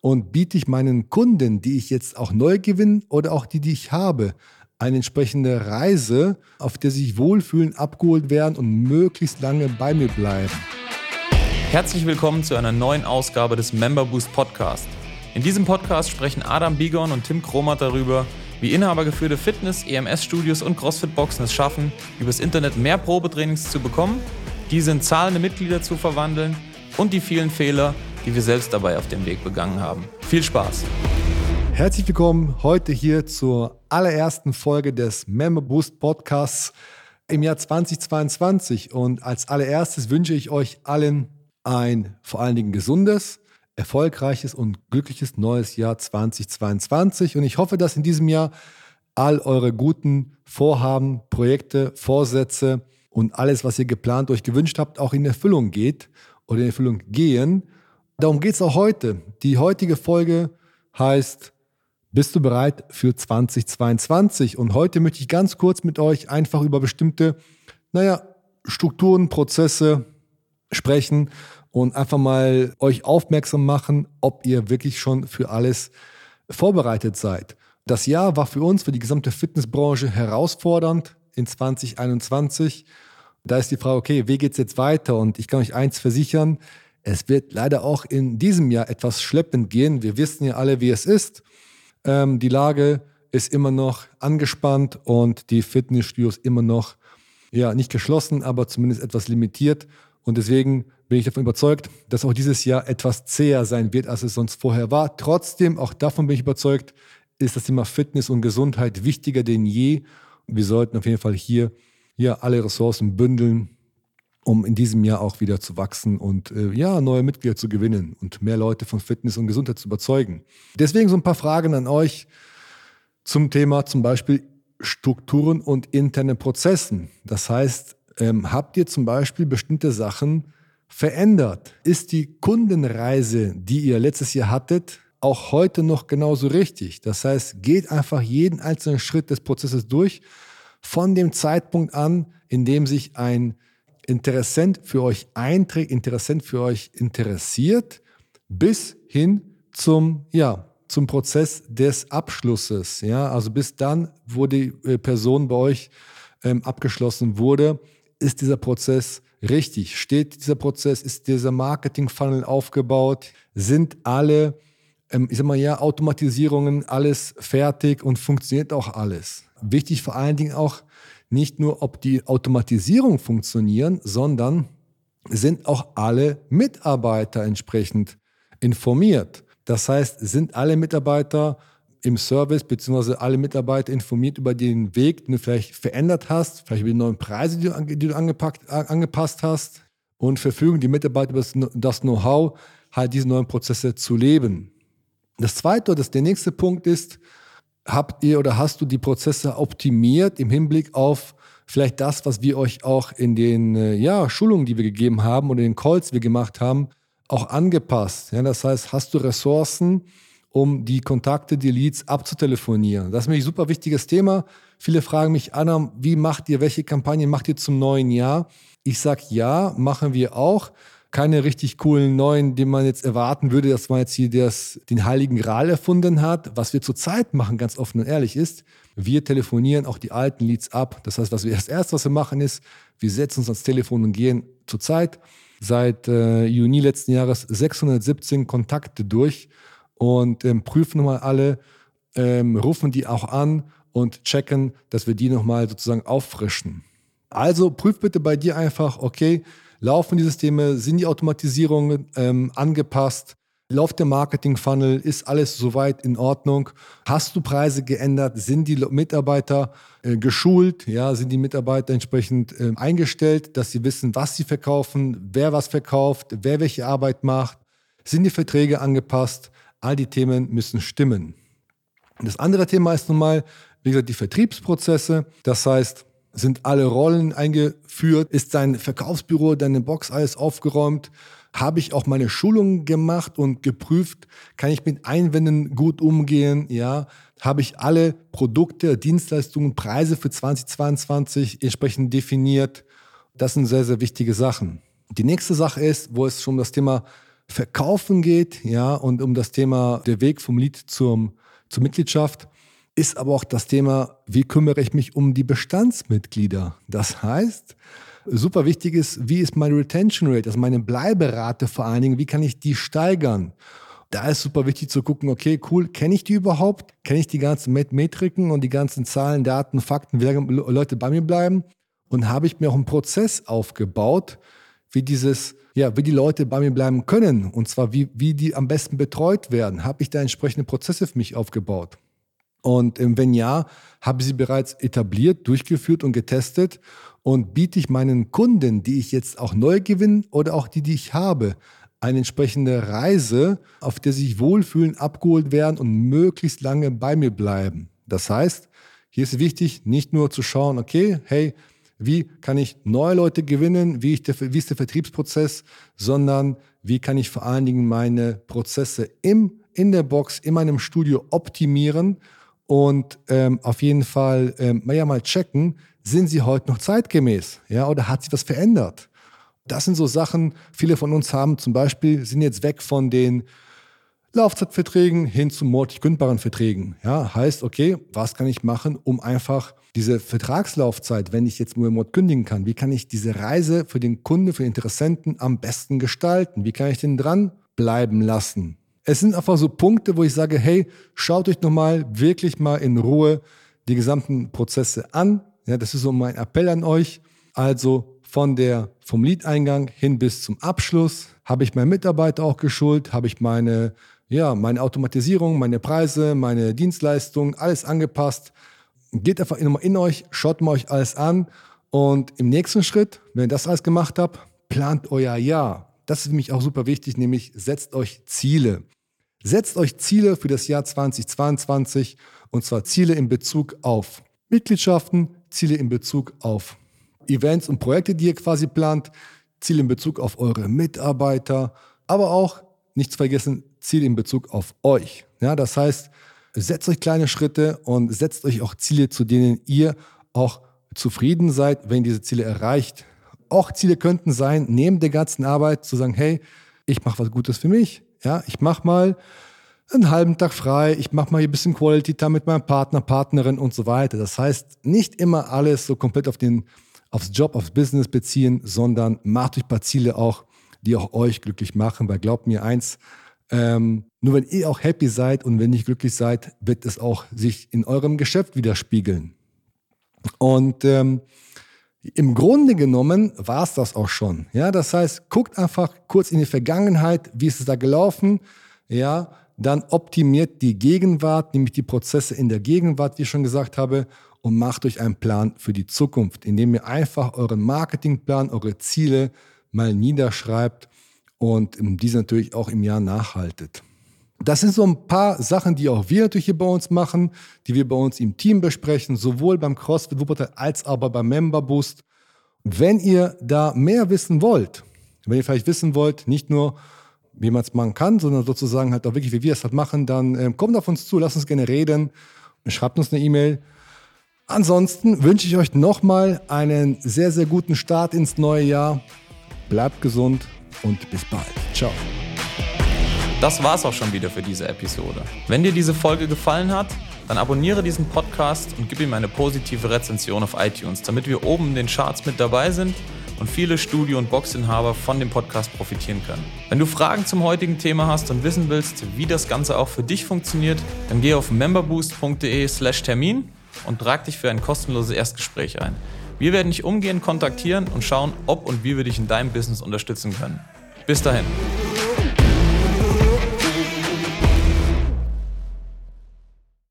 und biete ich meinen Kunden, die ich jetzt auch neu gewinne oder auch die, die ich habe, eine entsprechende Reise, auf der sie sich wohlfühlen, abgeholt werden und möglichst lange bei mir bleiben. Herzlich willkommen zu einer neuen Ausgabe des Member Boost Podcast. In diesem Podcast sprechen Adam Bigon und Tim Kromat darüber, wie inhabergeführte Fitness-, EMS-Studios und CrossFit-Boxen es schaffen, übers Internet mehr Probetrainings zu bekommen, diese in zahlende Mitglieder zu verwandeln und die vielen Fehler, die wir selbst dabei auf dem Weg begangen haben. Viel Spaß! Herzlich willkommen heute hier zur allerersten Folge des Member Boost Podcasts im Jahr 2022. Und als allererstes wünsche ich euch allen ein vor allen Dingen gesundes, erfolgreiches und glückliches neues Jahr 2022. Und ich hoffe, dass in diesem Jahr all eure guten Vorhaben, Projekte, Vorsätze und alles, was ihr geplant euch gewünscht habt, auch in Erfüllung geht oder in Erfüllung gehen. Darum geht es auch heute. Die heutige Folge heißt, bist du bereit für 2022? Und heute möchte ich ganz kurz mit euch einfach über bestimmte, naja, Strukturen, Prozesse sprechen und einfach mal euch aufmerksam machen, ob ihr wirklich schon für alles vorbereitet seid. Das Jahr war für uns, für die gesamte Fitnessbranche herausfordernd in 2021. Da ist die Frage, okay, wie geht es jetzt weiter? Und ich kann euch eins versichern, es wird leider auch in diesem Jahr etwas schleppend gehen. Wir wissen ja alle, wie es ist. Ähm, die Lage ist immer noch angespannt und die Fitnessstudios immer noch, ja, nicht geschlossen, aber zumindest etwas limitiert. Und deswegen bin ich davon überzeugt, dass auch dieses Jahr etwas zäher sein wird, als es sonst vorher war. Trotzdem, auch davon bin ich überzeugt, ist das Thema Fitness und Gesundheit wichtiger denn je. Wir sollten auf jeden Fall hier ja, alle Ressourcen bündeln, um in diesem Jahr auch wieder zu wachsen und äh, ja, neue Mitglieder zu gewinnen und mehr Leute von Fitness und Gesundheit zu überzeugen. Deswegen so ein paar Fragen an euch zum Thema zum Beispiel Strukturen und interne Prozessen. Das heißt, ähm, habt ihr zum Beispiel bestimmte Sachen verändert? Ist die Kundenreise, die ihr letztes Jahr hattet, auch heute noch genauso richtig? Das heißt, geht einfach jeden einzelnen Schritt des Prozesses durch, von dem Zeitpunkt an, in dem sich ein Interessent für euch einträgt, Interessent für euch interessiert, bis hin zum, ja, zum Prozess des Abschlusses. Ja, also bis dann, wo die äh, Person bei euch ähm, abgeschlossen wurde, ist dieser Prozess richtig? Steht dieser Prozess, ist dieser Marketing-Funnel aufgebaut? Sind alle, ähm, ich sag mal ja, Automatisierungen, alles fertig und funktioniert auch alles? Wichtig vor allen Dingen auch, nicht nur, ob die Automatisierung funktionieren, sondern sind auch alle Mitarbeiter entsprechend informiert. Das heißt, sind alle Mitarbeiter im Service beziehungsweise alle Mitarbeiter informiert über den Weg, den du vielleicht verändert hast, vielleicht über die neuen Preise, die du, die du angepackt, angepasst hast und verfügen die Mitarbeiter über das Know-how, halt diese neuen Prozesse zu leben. Das zweite, das der nächste Punkt ist, habt ihr oder hast du die Prozesse optimiert im Hinblick auf vielleicht das, was wir euch auch in den äh, ja, Schulungen, die wir gegeben haben oder den Calls, die wir gemacht haben, auch angepasst. Ja, das heißt, hast du Ressourcen, um die Kontakte, die Leads abzutelefonieren? Das ist mir ein super wichtiges Thema. Viele fragen mich, Anna, wie macht ihr, welche Kampagnen macht ihr zum neuen Jahr? Ich sage, ja, machen wir auch keine richtig coolen neuen, die man jetzt erwarten würde, dass man jetzt hier das, den heiligen Gral erfunden hat. Was wir zurzeit machen, ganz offen und ehrlich ist, wir telefonieren auch die alten Leads ab. Das heißt, was wir erst erst, was wir machen, ist, wir setzen uns ans Telefon und gehen zurzeit seit äh, Juni letzten Jahres 617 Kontakte durch und ähm, prüfen nochmal alle, ähm, rufen die auch an und checken, dass wir die nochmal sozusagen auffrischen. Also prüf bitte bei dir einfach, okay, Laufen die Systeme, sind die Automatisierungen ähm, angepasst? Läuft der Marketing-Funnel? Ist alles soweit in Ordnung? Hast du Preise geändert? Sind die Mitarbeiter äh, geschult? Ja, sind die Mitarbeiter entsprechend äh, eingestellt, dass sie wissen, was sie verkaufen, wer was verkauft, wer welche Arbeit macht? Sind die Verträge angepasst? All die Themen müssen stimmen. Das andere Thema ist nun mal, wie gesagt, die Vertriebsprozesse. Das heißt, sind alle Rollen eingeführt? Ist dein Verkaufsbüro, deine Box alles aufgeräumt? Habe ich auch meine Schulungen gemacht und geprüft? Kann ich mit Einwänden gut umgehen? Ja. Habe ich alle Produkte, Dienstleistungen, Preise für 2022 entsprechend definiert? Das sind sehr, sehr wichtige Sachen. Die nächste Sache ist, wo es schon um das Thema Verkaufen geht, ja, und um das Thema der Weg vom Lied zum, zur Mitgliedschaft, ist aber auch das Thema, wie kümmere ich mich um die Bestandsmitglieder? Das heißt, super wichtig ist, wie ist meine Retention Rate, also meine Bleiberate vor allen Dingen, wie kann ich die steigern? Da ist super wichtig zu gucken, okay, cool, kenne ich die überhaupt? Kenne ich die ganzen Metriken und die ganzen Zahlen, Daten, Fakten, wie lange Leute bei mir bleiben? Und habe ich mir auch einen Prozess aufgebaut, wie dieses, ja, wie die Leute bei mir bleiben können. Und zwar, wie, wie die am besten betreut werden. Habe ich da entsprechende Prozesse für mich aufgebaut? Und ähm, wenn ja, habe ich sie bereits etabliert, durchgeführt und getestet. Und biete ich meinen Kunden, die ich jetzt auch neu gewinne oder auch die, die ich habe, eine entsprechende Reise, auf der sie sich wohlfühlen, abgeholt werden und möglichst lange bei mir bleiben. Das heißt, hier ist wichtig, nicht nur zu schauen, okay, hey, wie kann ich neue Leute gewinnen, wie, der, wie ist der Vertriebsprozess, sondern wie kann ich vor allen Dingen meine Prozesse im, in der Box, in meinem Studio optimieren und ähm, auf jeden Fall ähm, ja mal checken, sind sie heute noch zeitgemäß, ja, oder hat sich was verändert? Das sind so Sachen, viele von uns haben zum Beispiel, sind jetzt weg von den Laufzeitverträgen hin zu monatlich kündbaren Verträgen. Ja, heißt, okay, was kann ich machen, um einfach diese Vertragslaufzeit, wenn ich jetzt nur im Monat kündigen kann, wie kann ich diese Reise für den Kunden, für den Interessenten am besten gestalten? Wie kann ich den dran bleiben lassen? Es sind einfach so Punkte, wo ich sage, hey, schaut euch nochmal wirklich mal in Ruhe die gesamten Prozesse an. Ja, das ist so mein Appell an euch. Also von der, vom Lead-Eingang hin bis zum Abschluss habe ich meinen Mitarbeiter auch geschult, habe ich meine, ja, meine Automatisierung, meine Preise, meine Dienstleistungen, alles angepasst. Geht einfach in, in euch, schaut mal euch alles an und im nächsten Schritt, wenn ihr das alles gemacht habt, plant euer Jahr. Das ist für mich auch super wichtig, nämlich setzt euch Ziele. Setzt euch Ziele für das Jahr 2022 und zwar Ziele in Bezug auf Mitgliedschaften, Ziele in Bezug auf Events und Projekte, die ihr quasi plant, Ziele in Bezug auf eure Mitarbeiter, aber auch nicht zu vergessen, Ziele in Bezug auf euch. Ja, das heißt, setzt euch kleine Schritte und setzt euch auch Ziele, zu denen ihr auch zufrieden seid, wenn diese Ziele erreicht. Auch Ziele könnten sein, neben der ganzen Arbeit zu sagen, hey, ich mache was Gutes für mich. Ja, ich mache mal einen halben Tag frei, ich mache mal hier ein bisschen Quality Time mit meinem Partner, Partnerin und so weiter. Das heißt, nicht immer alles so komplett auf den aufs Job, aufs Business beziehen, sondern macht euch ein paar Ziele auch, die auch euch glücklich machen. Weil glaubt mir eins, ähm, nur wenn ihr auch happy seid und wenn ihr glücklich seid, wird es auch sich in eurem Geschäft widerspiegeln. Und ähm, im Grunde genommen war es das auch schon. Ja, das heißt, guckt einfach kurz in die Vergangenheit, wie ist es da gelaufen. Ja, dann optimiert die Gegenwart, nämlich die Prozesse in der Gegenwart, wie ich schon gesagt habe, und macht euch einen Plan für die Zukunft, indem ihr einfach euren Marketingplan, eure Ziele mal niederschreibt und diese natürlich auch im Jahr nachhaltet. Das sind so ein paar Sachen, die auch wir natürlich hier bei uns machen, die wir bei uns im Team besprechen, sowohl beim CrossFit Wuppertal als auch beim Member Boost. Wenn ihr da mehr wissen wollt, wenn ihr vielleicht wissen wollt, nicht nur, wie man es machen kann, sondern sozusagen halt auch wirklich, wie wir es halt machen, dann äh, kommt auf uns zu, lasst uns gerne reden, schreibt uns eine E-Mail. Ansonsten wünsche ich euch nochmal einen sehr, sehr guten Start ins neue Jahr. Bleibt gesund und bis bald. Ciao. Das war's auch schon wieder für diese Episode. Wenn dir diese Folge gefallen hat, dann abonniere diesen Podcast und gib ihm eine positive Rezension auf iTunes, damit wir oben in den Charts mit dabei sind und viele Studio- und Boxinhaber von dem Podcast profitieren können. Wenn du Fragen zum heutigen Thema hast und wissen willst, wie das Ganze auch für dich funktioniert, dann geh auf memberboost.de/termin und trag dich für ein kostenloses Erstgespräch ein. Wir werden dich umgehend kontaktieren und schauen, ob und wie wir dich in deinem Business unterstützen können. Bis dahin.